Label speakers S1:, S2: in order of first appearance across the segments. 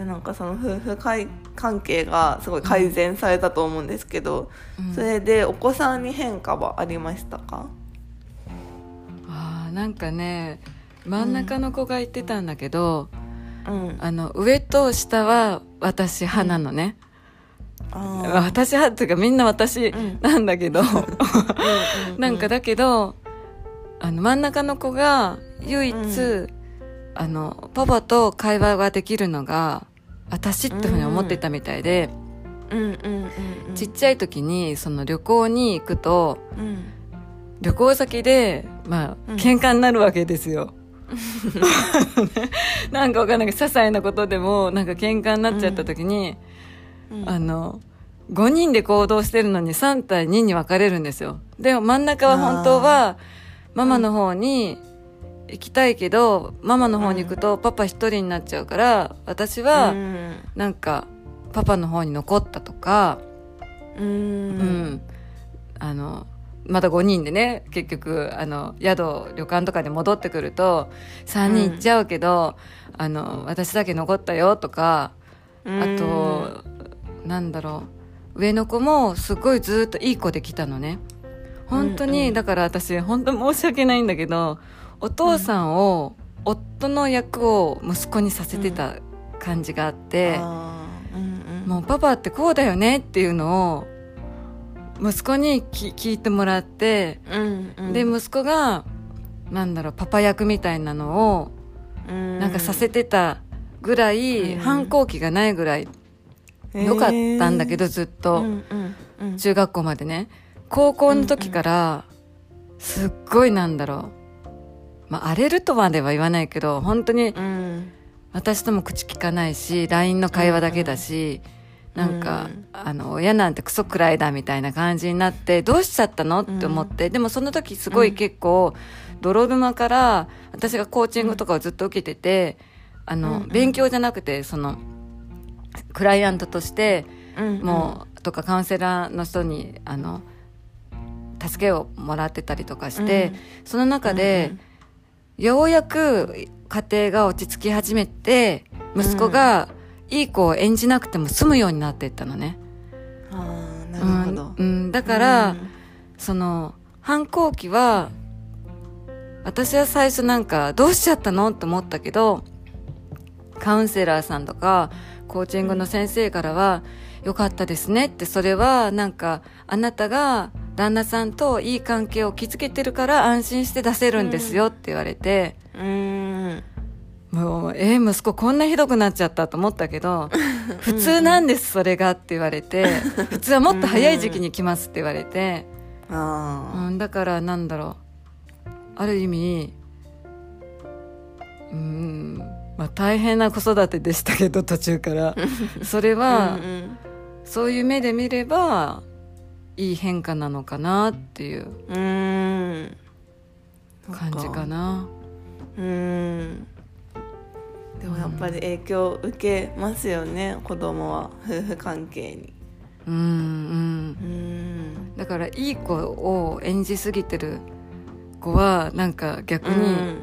S1: じゃあなんかその夫婦会関係がすごい改善されたと思うんですけど、
S2: うん。
S1: それでお子さんに変化はありましたか？
S2: あーなんかね真ん中の子が言ってたんだけど、
S1: うん。
S2: あの上と下は私派なのね、
S1: あ
S2: 私派っていうかみんな私
S1: うん。
S2: なんだけど、
S1: ー
S2: なんかだけどあの真ん中の子が唯一、
S1: う
S2: あのパパと会話ができるのが私ってふうに思ってたみたいで、
S1: うんうんうんうん
S2: ちっちゃい時にその旅行に行くと
S1: うん。
S2: 旅行先でまあ
S1: うん。
S2: 喧嘩になるわけですよ。なんかわかんないけど些細なことでもなんか喧嘩になっちゃった時に、
S1: うん。
S2: あの5人で行動してるのに3対2に分かれるんですよ。で真ん中は本当はママの方に行きたいけどママの方に行くとパパ一人になっちゃうから私は
S1: うん。
S2: なんかパパの方に残ったとか、
S1: うん。
S2: うん。あのまた5人でね結局あの宿旅館とかで戻ってくると3人行っちゃうけど、あの私だけ残ったよとかあと、なんだろう上の子もすごいずっといい子で来たのね。本当に、
S1: うんうん。
S2: だから私本当申し訳ないんだけどお父さんを、夫の役を息子にさせてた感じがあって、もうパパってこうだよねっていうのを息子にき聞いてもらって、
S1: うんうん。
S2: で息子がなんだろうパパ役みたいなのをなんかさせてたぐらい、
S1: うん。
S2: 反抗期がないぐらい良かったんだけど、ずっと、
S1: うんうんうん。
S2: 中学校までね。高校の時からすっごいなんだろう、まあ、荒れるとまでは言わないけど本当に
S1: うん。
S2: 私とも口聞かないし LINE の会話だけだし、なんか、
S1: うん。
S2: あの親なんてクソくらいだみたいな感じになってどうしちゃったの？って思って、でもその時すごい結構泥沼から私がコーチングとかをずっと受けてて、あの、
S1: うんうん。
S2: 勉強じゃなくてそのクライアントとして
S1: うん
S2: もう、とかカウンセラーの人にあの助けをもらってたりとかして、
S1: うん。
S2: その中で、ようやく家庭が落ち着き始めて息子がいい子を演じなくても済むようになっていったのね。
S1: ああなるほど。
S2: うんうんだから、
S1: うん。
S2: その反抗期は私は最初なんかどうしちゃったの？って思ったけどカウンセラーさんとかコーチングの先生からは、よかったですねってそれはなんかあなたが旦那さんといい関係を築けてるから安心して出せるんですよって言われて、
S1: うん。
S2: もうえー息子こんなひどくなっちゃったと思ったけど 普通なんですそれがって言われて。普通はもっと早い時期に来ますって言われて。
S1: あ
S2: うん、だからなんだろう。ある意味うんまあ大変な子育てでしたけど途中から。それ
S1: あ
S2: は、そういう目で見ればいい変化なのかなっていう感じかな。
S1: うーん。でもやっぱり影響を受けますよね子供は夫婦関係に。
S2: うんうん。
S1: うーん。
S2: だからいい子を演じすぎてる子はなんか逆に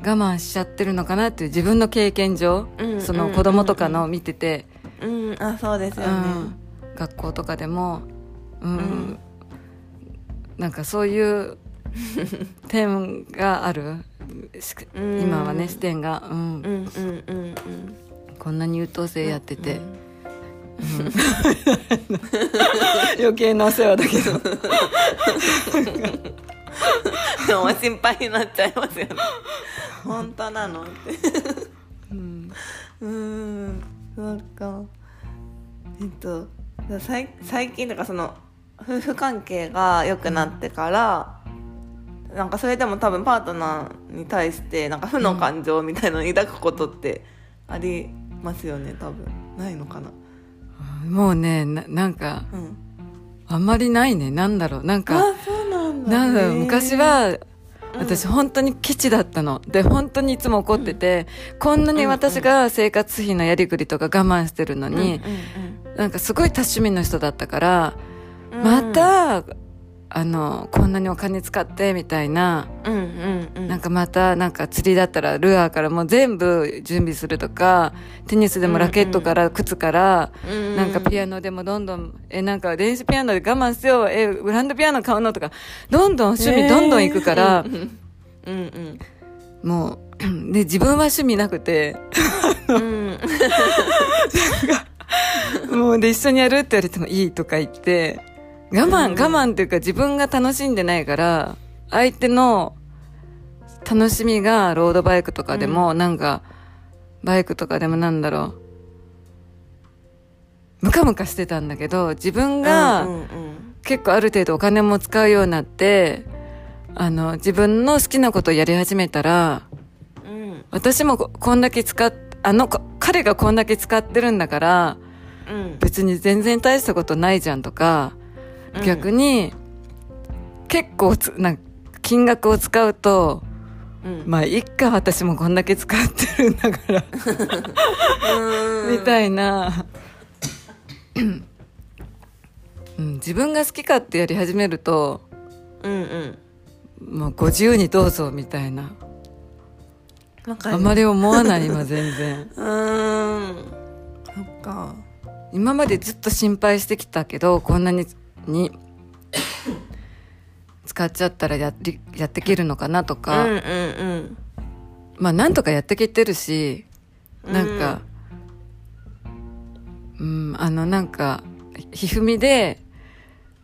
S2: 我慢しちゃってるのかなっていう自分の経験上、
S1: うん
S2: その子供とかの見てて、
S1: うん、うん、あそうですよね、
S2: うん、学校とかでも、うん。
S1: うん
S2: なんかそういう 点がある。今はね視点が、うん。
S1: うんうんうんうん。
S2: こんなに優等生やってて、
S1: うん。
S2: 余計なお世話だけど。
S1: でも 心配になっちゃいますよね。本当なの。って
S2: うん。
S1: うーん。そうか。えっと最最近とかその夫婦関係が良くなってから、なんかそれでも多分パートナーに対してなんか負の感情みたいなのを抱くことってありますよね多分。ないのかな？
S2: もうねななんか
S1: うん。
S2: あんまりないね。なんだろう。なんか
S1: あそうなんだ、ね、
S2: なん昔は
S1: うん。
S2: 私本当にケチだったの。で本当にいつも怒ってて、こんなに私が生活費のやりくりとか我慢してるのに、
S1: うん。
S2: なんかすごい多趣味の人だったから、
S1: うん。うん
S2: またあのこんなにお金使ってみたいな。
S1: うんうんうん。
S2: なんかまたなんか釣りだったらルアーからもう全部準備するとかテニスでもラケットから靴から、
S1: うん
S2: なんかピアノでもどんどんえなんか電子ピアノで我慢せよえグランドピアノ買うのとかどんどん趣味どんどん行くから、
S1: うんうん。
S2: もう で自分は趣味なくて。
S1: うん。
S2: もうで一緒にやるって言われてもいいとか言って我慢、
S1: うん。
S2: 我慢っていうか自分が楽しんでないから相手の楽しみがロードバイクとかでも、なんかバイクとかでもなんだろう。ムカムカしてたんだけど自分が、結構ある程度お金も使うようになってあの自分の好きなことをやり始めたら
S1: うん。
S2: 私もここんだけ使っあのこ彼がこんだけ使ってるんだから
S1: うん。
S2: 別に全然大したことないじゃんとか、
S1: うん
S2: 逆に結構つな金額を使うと
S1: うん。
S2: まあいっか私もこんだけ使ってるんだから。
S1: うん。
S2: みたいな、うん、自分が好き勝手やり始めると
S1: うんうん。
S2: もうご自由にどうぞみたいな。あまり思わない今全然。
S1: うーん。そっか。
S2: 今までずっと心配してきたけどこんなにに使っちゃったらやりやっていけるのかなと
S1: うん
S2: か、
S1: うんうん。
S2: まあなんとかやってきてるしなんかうん、あのなんかひひふみで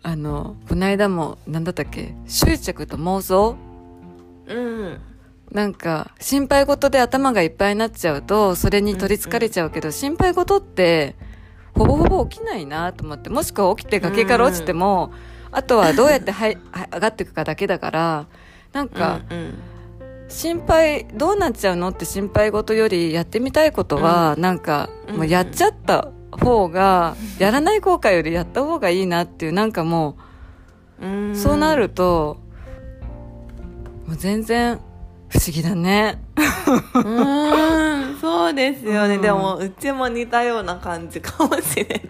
S2: あのこの間も何だったっけ執着と妄想？
S1: うん。
S2: なんか心配事で頭がいっぱいになっちゃうとそれに取りつかれちゃうけど、心配事ってほぼほぼ起きないなと思ってもしくは起きて崖から落ちても、あとはどうやってはいはい上がっていくかだけだからなんか、
S1: うん
S2: 心配どうなっちゃうのって心配事よりやってみたいことは、なんか
S1: うん。
S2: もうやっちゃった方が、やらない後悔よりやった方がいいなっていうなんかも
S1: うん。
S2: う、そうなるともう全然不思議だね。
S1: うんそうですよね、
S2: うん。
S1: でもうちも似たような感じかもしれない、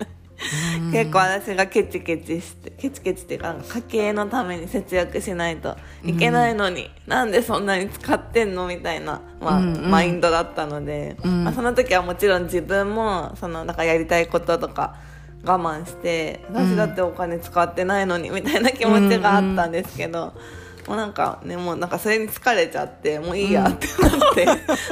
S1: 結構私がケチケチしてケチケチっていうか家計のために節約しないといけないのに、なんでそんなに使ってんのみたいな、まあ
S2: うん。うん
S1: マインドだったので、
S2: うん。
S1: まあ、その時はもちろん自分もそのなんかやりたいこととか我慢して私だってお金使ってないのにみたいな気持ちがあったんですけど、もうなんかねもうなんかそれに疲れちゃってもういいやってなって、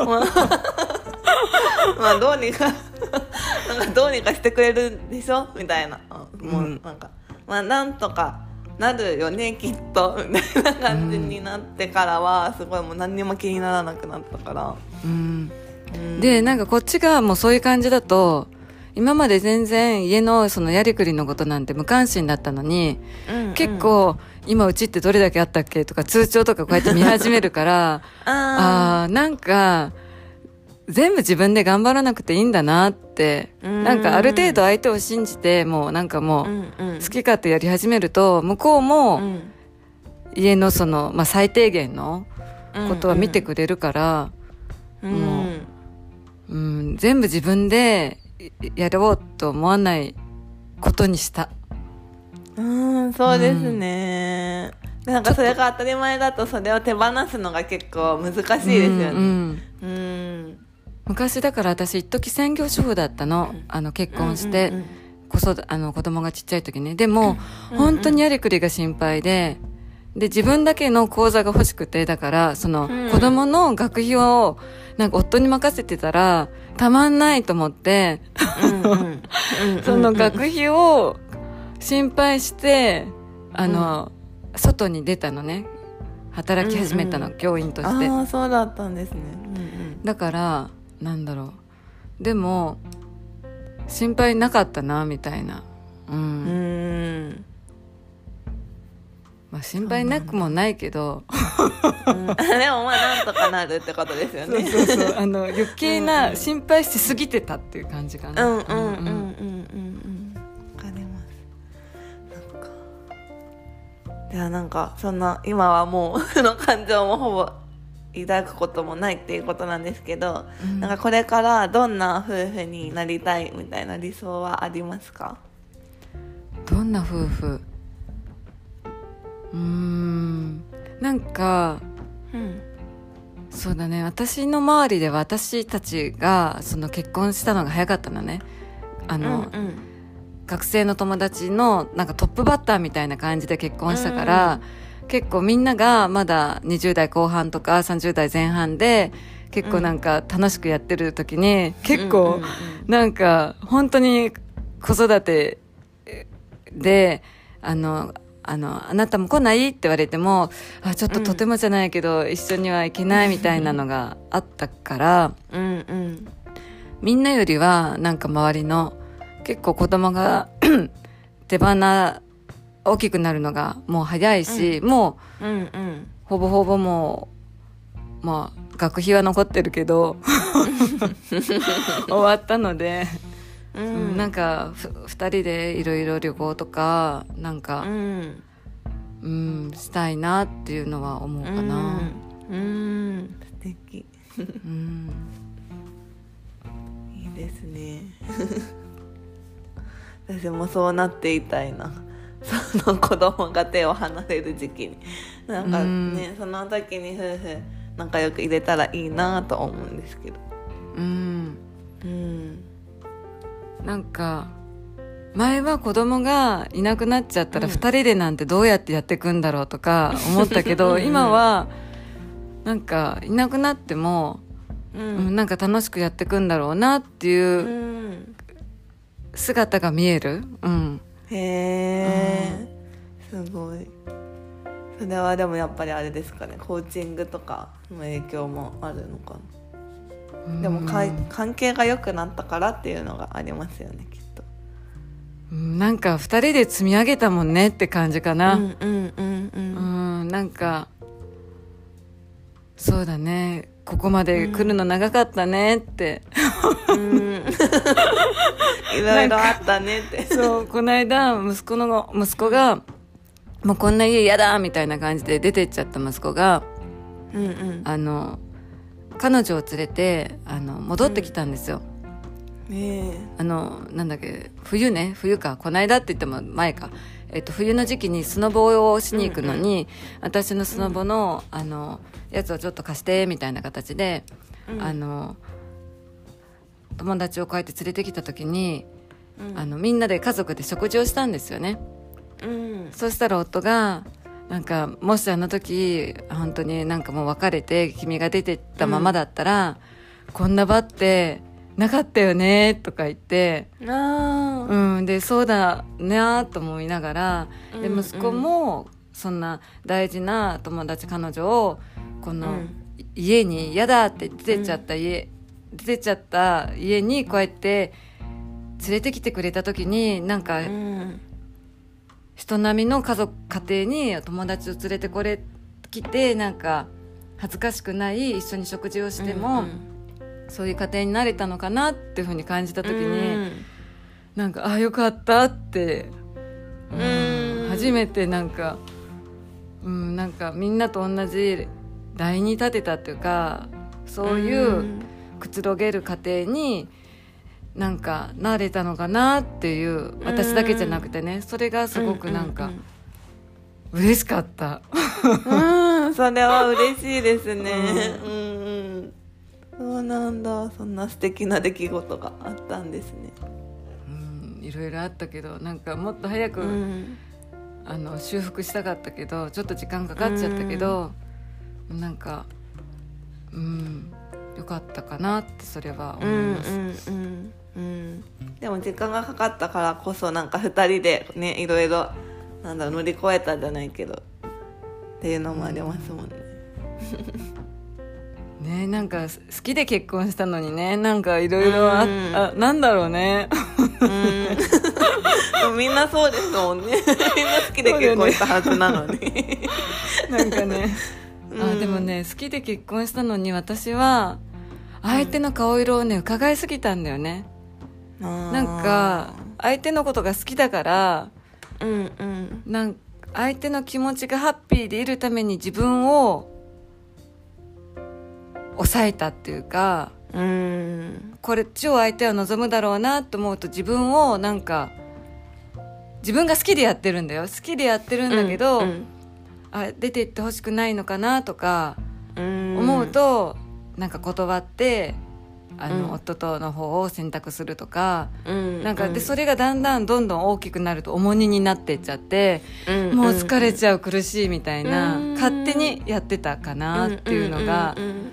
S1: まあ まあどうにかなんかどうにかしてくれるでしょ？みたいな。あもうなんか、まあなんとかなるよねきっと。みたいな感じになってからはすごいもう何にも気にならなくなったから、
S2: うん。
S1: うん。
S2: でなんかこっちがもうそういう感じだと今まで全然家のそのやりくりのことなんて無関心だったのに、
S1: うんうん。
S2: 結構今うちってどれだけあったっけとか通帳とかこうやって見始めるから
S1: あ
S2: あーなんか全部自分で頑張らなくていいんだなって
S1: うん。
S2: なんかある程度相手を信じてもうなんかも
S1: ーう
S2: 好き勝手やり始めると向こう
S1: う
S2: も
S1: ん。
S2: 家のその、まあ、最低限のことは見てくれるから、
S1: うん。
S2: もうん、全部自分でやろうと思わないことにした。
S1: うんそうですね、でなんかそれが当たり前だとそれを手放すのが結構難しいですよね。
S2: ん。
S1: うん
S2: 昔だから私一時専業主婦だったの,、あの結婚して、
S1: うんうん
S2: 子育あの子供がちっちゃい時にでも、
S1: うん
S2: 本当にやりくりが心配で。で自分だけの口座が欲しくてだからその、
S1: うん。
S2: 子供の学費をなんか夫に任せてたらたまんないと思って、
S1: うんうんうん。
S2: その学費を心配してあの、外に出たのね。働き始めたの、
S1: うんうん
S2: 教員として。
S1: ああそうだったんですね。うん。
S2: だからなんだろう。でも心配なかったなみたいな。うん、
S1: うんうん。
S2: まあ心配なくもないけど。
S1: うん。でもまあなんとかなるってことですよね。
S2: そうそうそう。あの余計なん心配しすぎてたっていう感じかな。
S1: うんうんうんうんうん。わかります。なんか。ではなんかそんな今はもう その感情もほぼ抱くこともないっていうことなんですけど、
S2: うん。
S1: なんかこれからどんな夫婦になりたいみたいな理想はありますか？
S2: どんな夫婦？うーん。なんか
S1: うん。
S2: そうだね。私の周りでは私たちがその結婚したのが早かったのね。あの、
S1: うん
S2: 学生の友達のなんかトップバッターみたいな感じで結婚したから、結構みんながまだ20代後半とか30代前半で結構なんか楽しくやってる時に、結構
S1: うんうんうん
S2: なんか本当に子育てであのあのあなたも来ないって言われてもあちょっととてもじゃないけど、一緒には行けないみたいなのがあったから
S1: うんうん。
S2: みんなよりはなんか周りの結構子供が 手放大きくなるのがもう早いし、もう
S1: うんうん。
S2: ほぼほぼもうまあ学費は残ってるけど 終わったので、
S1: う
S2: うん。
S1: ん
S2: なんかふ2人でいろいろ旅行とかなん
S1: う
S2: か、
S1: ん。
S2: うんしたいなっていうのは思うかな。
S1: うん。うん。素敵。
S2: うん。
S1: いいですね。私もそうなっていたいなその子供が手を離れる時期に。なんかね、その時に夫婦仲良く入れたらいいなと思うんですけど。
S2: うん。
S1: うん。
S2: なんか前は子供がいなくなっちゃったら
S1: うん。
S2: 2人でなんてどうやってやっていくんだろうとか思ったけど
S1: うん。
S2: 今はなんかいなくなっても、
S1: う
S2: うん。ん、なんか楽しくやっていくんだろうなっていううん。姿が見える、うん、
S1: へえすごい。それはでもやっぱりあれですかね。コーチングとかの影響もあるのかな。でもかい関係が良くなったからっていうのがありますよねきっと。
S2: うん。なんか2人で積み上げたもんねって感じかな、
S1: うんうんうんう
S2: うんん、なんかそうだね。ここまで来るの長かったねって、
S1: うん。いろいろあったねって。
S2: そうこの間息子の息子がもうこんな家嫌だみたいな感じで出てっちゃった息子が
S1: うんうん。
S2: あの彼女を連れてあの戻ってきたんですよ、
S1: ね
S2: あのなんだっけ冬ね。冬か。この間って言っても前か、えっと、冬の時期にスノボをしに行くのに、私のスノボの,、あのやつをちょっと貸してみたいな形で、
S1: うん。
S2: あの友達をこうやって連れてきた時に、
S1: うん。
S2: あのみんなで家族で食事をしたんですよね。
S1: えうん。
S2: そしたら夫がなんかもしあの時本当になんかもう別れて君が出てったままだったら、こんな場ってなかったよねとか言って、
S1: あー。
S2: うん、でそうだなと思いながらで
S1: うん
S2: 息子もそんな大事な友達彼女をこの
S1: うん。
S2: 家に嫌だって出てっちゃった家、出てっちゃった家にこうやって連れてきてくれた時になんか
S1: うん。
S2: 人並みの家族家庭に友達を連れてこれ来てなんか恥ずかしくない一緒に食事をしても、
S1: うん。
S2: そういう家庭になれたのかなっていうふうに感じた時に、
S1: うん
S2: なんかああよかったって、
S1: うん。
S2: 初めてなんか、うん、なんかみんなと同じラインに立てたっていうかそういうくつろげる家庭になんかなれたのかなっていう私だけじゃなくてね。それがすごくなんか嬉しかった。
S1: うん、う んそれは嬉しいですね。うん、うん、そうなんだ。そんな素敵な出来事があったんですね。
S2: うんいろいろあったけどなんかもっと早く、
S1: うん、
S2: あの修復したかったけどちょっと時間かかっちゃったけど、なんかうんよかったかなってそれは
S1: うん、うん
S2: 思います、、
S1: うん、うん。でも時間がかかったからこそ、なんか二人でね、いろいろ。なんだろう、乗り越えたじゃないけど。っていうのもありますもんね。
S2: ねなんか好きで結婚したのにねなんかいろいろあ
S1: うん
S2: あなんだろうね
S1: うん。みんなそうですもんね。みんな好きで結婚したはずなのに。
S2: なんかね、あ
S1: うん
S2: でもね好きで結婚したのに私は相手の顔色をね伺いすぎたんだよね
S1: な
S2: なんか相手のことが好きだから
S1: うんうん
S2: なん相手の気持ちがハッピーでいるために自分を抑えたっていうか
S1: うん。
S2: これ超相手は望むだろうなと思うと自分をなんか自分が好きでやってるんだよ。好きでやってるんだけど、
S1: うん
S2: あ出て行ってほしくないのかなとか
S1: うん。
S2: 思うと、なんか断ってあの、
S1: うん。
S2: 夫との方を選択するとか、
S1: うん
S2: なんかでそ
S1: れ、
S2: れがだんだんどんどん大きくなると重荷になってっちゃって、
S1: うん
S2: もう疲れちゃう苦しいみたいな、
S1: うん。
S2: 勝手にやってたかなっていうのが
S1: うんうん
S2: うん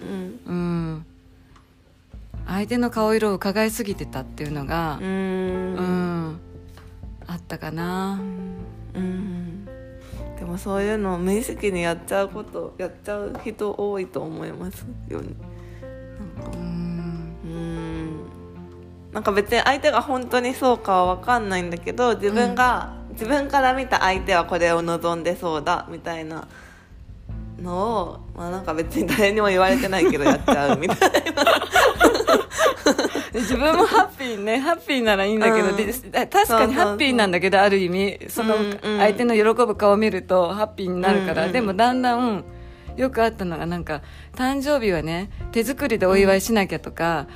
S2: 相手の顔色を伺いすぎてたっていうのが
S1: うん。う、
S2: うんんあったかな、
S1: うん。でもそういうのを無意識にやっちゃうことやっちゃう人多いと思いますよね。なんか
S2: うん。
S1: うん。なんか別に相手が本当にそうかは分かんないんだけど自分が、自分から見た相手はこれを望んでそうだみたいなのを、まあ、なん。か別に誰にも言われてないけどやっちゃうみたいな
S2: で 自分もハッピーねハッピーならいいんだけど、
S1: うん。
S2: で確かにハッピーなんだけどある意味その相手の喜ぶ顔を見るとハッピーになるから、
S1: うんうん
S2: でもだんだんよくあったのがなんか誕生日はね手作りでお祝いしなきゃとか、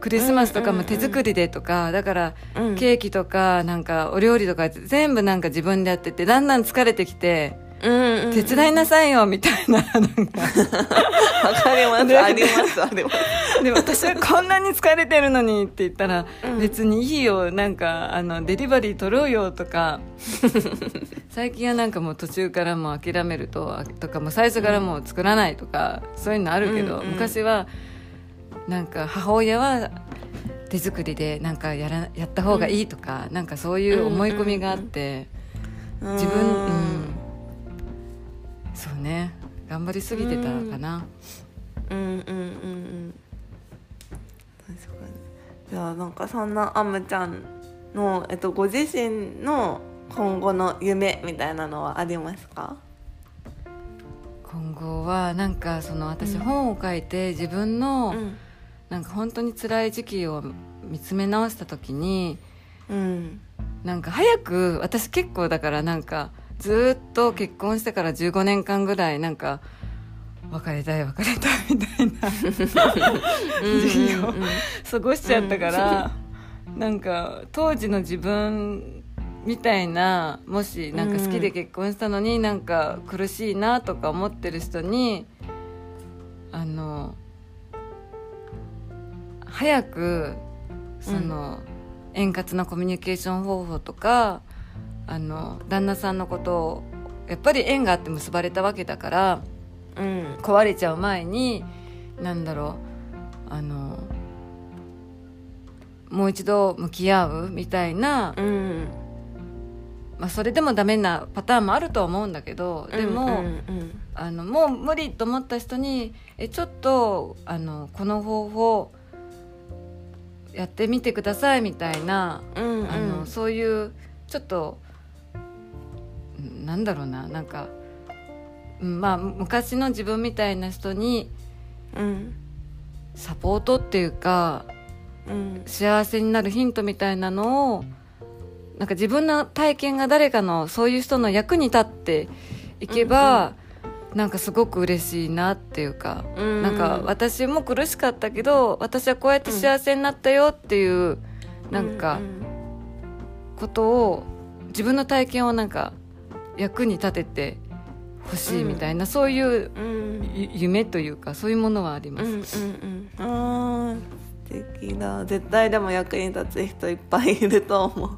S2: クリスマスとかも手作りでとか、だから
S1: うん。
S2: ケーキとかなんかお料理とか全部なんか自分でやっててだんだん疲れてきて、
S1: うんうん
S2: 手伝いなさいよみたいななんか。
S1: わか。りますありますあります。
S2: で私はこんなに疲れてるのにって言ったら、
S1: うん。
S2: 別にいいよなんかあのデリバリー取ろうよとか。最近はなんかもう途中からもう諦めるととかもう最初からもう作らないとか、そういうのあるけど、
S1: うんうん
S2: 昔はなんか母親は手作りでなんかやらやった方がいいとか、なんかそういう思い込みがあって、自分うんそうね。頑張りすぎてたかな。
S1: うん。うんうんうん確かに。じゃあなんかそんなあむちゃんの、えっと、ご自身の今後の夢みたいなのはありますか？
S2: 今後はなんかその私
S1: うん
S2: 本を書いて自分の
S1: ん。
S2: なんか本当に辛い時期を見つめ直した時に
S1: うん。
S2: なんか早く私結構だからなんかずっと結婚してから15年間ぐらいなんか別れたい別れたいみたいな。時期を過ごしちゃったから、なんか当時の自分みたいなもしなんか好きで結婚したのになんか苦しいなとか思ってる人にあの早くその、円滑なコミュニケーション方法とかあの旦那さんのことをやっぱり縁があって結ばれたわけだから
S1: うん。
S2: 壊れちゃう前になんだろうあのもう一度向き合うみたいな、
S1: うん。
S2: まあ、それでもダメなパターンもあるとは思うんだけどでも、
S1: うんうん
S2: あのもう無理と思った人にえちょっとあのこの方法やってみてくださいみたいな、
S1: うんうん。
S2: あのそういうちょっとんなんだろうななんか、うんまあ昔の自分みたいな人に
S1: うん。
S2: サポートっていうか
S1: うん。
S2: 幸せになるヒントみたいなのをなんか自分の体験が誰かのそういう人の役に立っていけば、なんかすごく嬉しいなっていうか、
S1: うん。
S2: なんか私も苦しかったけど私はこうやって幸せになったよっていう、なんかことを自分の体験をなんか役に立ててほしいみたいな、そういう
S1: うん。
S2: ゆ夢というかそういうものはありま
S1: うん
S2: す。
S1: うんうん。あー素敵だ。絶対でも役に立つ人いっぱいいると思う。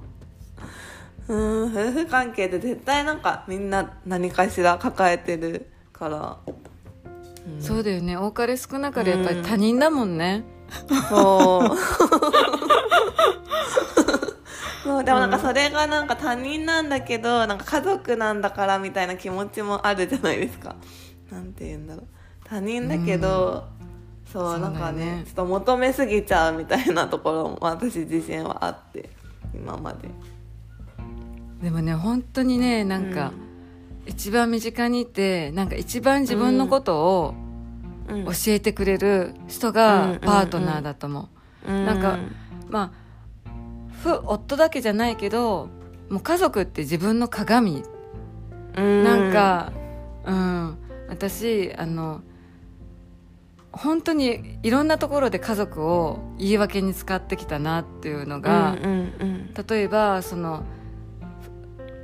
S1: うん。夫婦関係って絶対なんかみんな何かしら抱えてるから、うん。
S2: そうだよね。多かれ少なかれやっぱり他人だもんね。
S1: そう そうでもなんかそれがなんか他人なんだけどなんか家族なんだからみたいな気持ちもあるじゃないですか。なんて言うんだろう。他人だけど、そう
S2: そうだよね。
S1: なんかねちょっと求めすぎちゃうみたいなところも私自身はあって今まで。
S2: でもね本当にねなんか、一番身近にいてなんか一番自分のことを
S1: うん。
S2: 教えてくれる人
S1: うん
S2: がパートナーだと思う、
S1: うん。
S2: なんかまあ夫夫だけじゃないけどもう家族って自分の鏡、
S1: うん。
S2: なんかうん。私あの本当にいろんなところで家族を言い訳に使ってきたなっていうのが、
S1: うんうん。
S2: 例えばその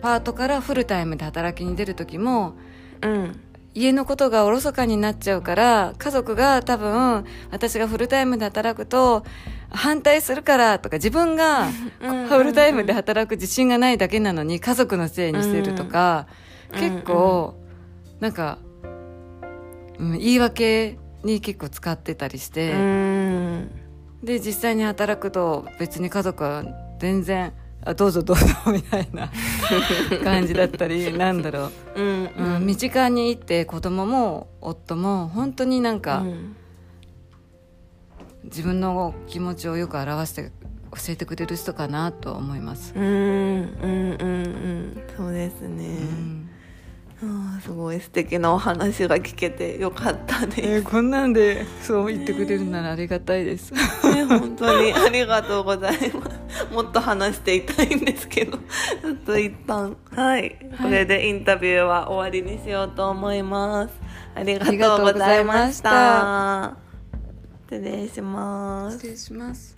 S2: パートからフルタイムで働きに出る時も
S1: うん。
S2: 家のことがおろそかになっちゃうから家族が多分私がフルタイムで働くと反対するからとか自分が
S1: うん
S2: フルタイムで働く自信がないだけなのに家族のせいにしてるとか、
S1: うん
S2: 結構なんか、うん、言い訳に結構使ってたりして、
S1: うん。
S2: で実際に働くと別に家族は全然あどうぞどうぞみたいな 感じだったりなんだろう。
S1: うん
S2: うん、身近にいて子供も夫も本当になんか、
S1: うん
S2: 自分の気持ちをよく表して教えてくれる人かなと思います、
S1: うんうんうんうん。そうですね、
S2: うん
S1: すごい素敵なお話が聞けてよかったです、
S2: えーこんなんでそう言ってくれるならありがたいです、
S1: ね、本当に。ありがとうございます。もっと話していたいんですけど。ちょっと一旦。はい。これでインタビューは終わりにしようと思います。ありがとうございました失礼します。
S2: 失礼します。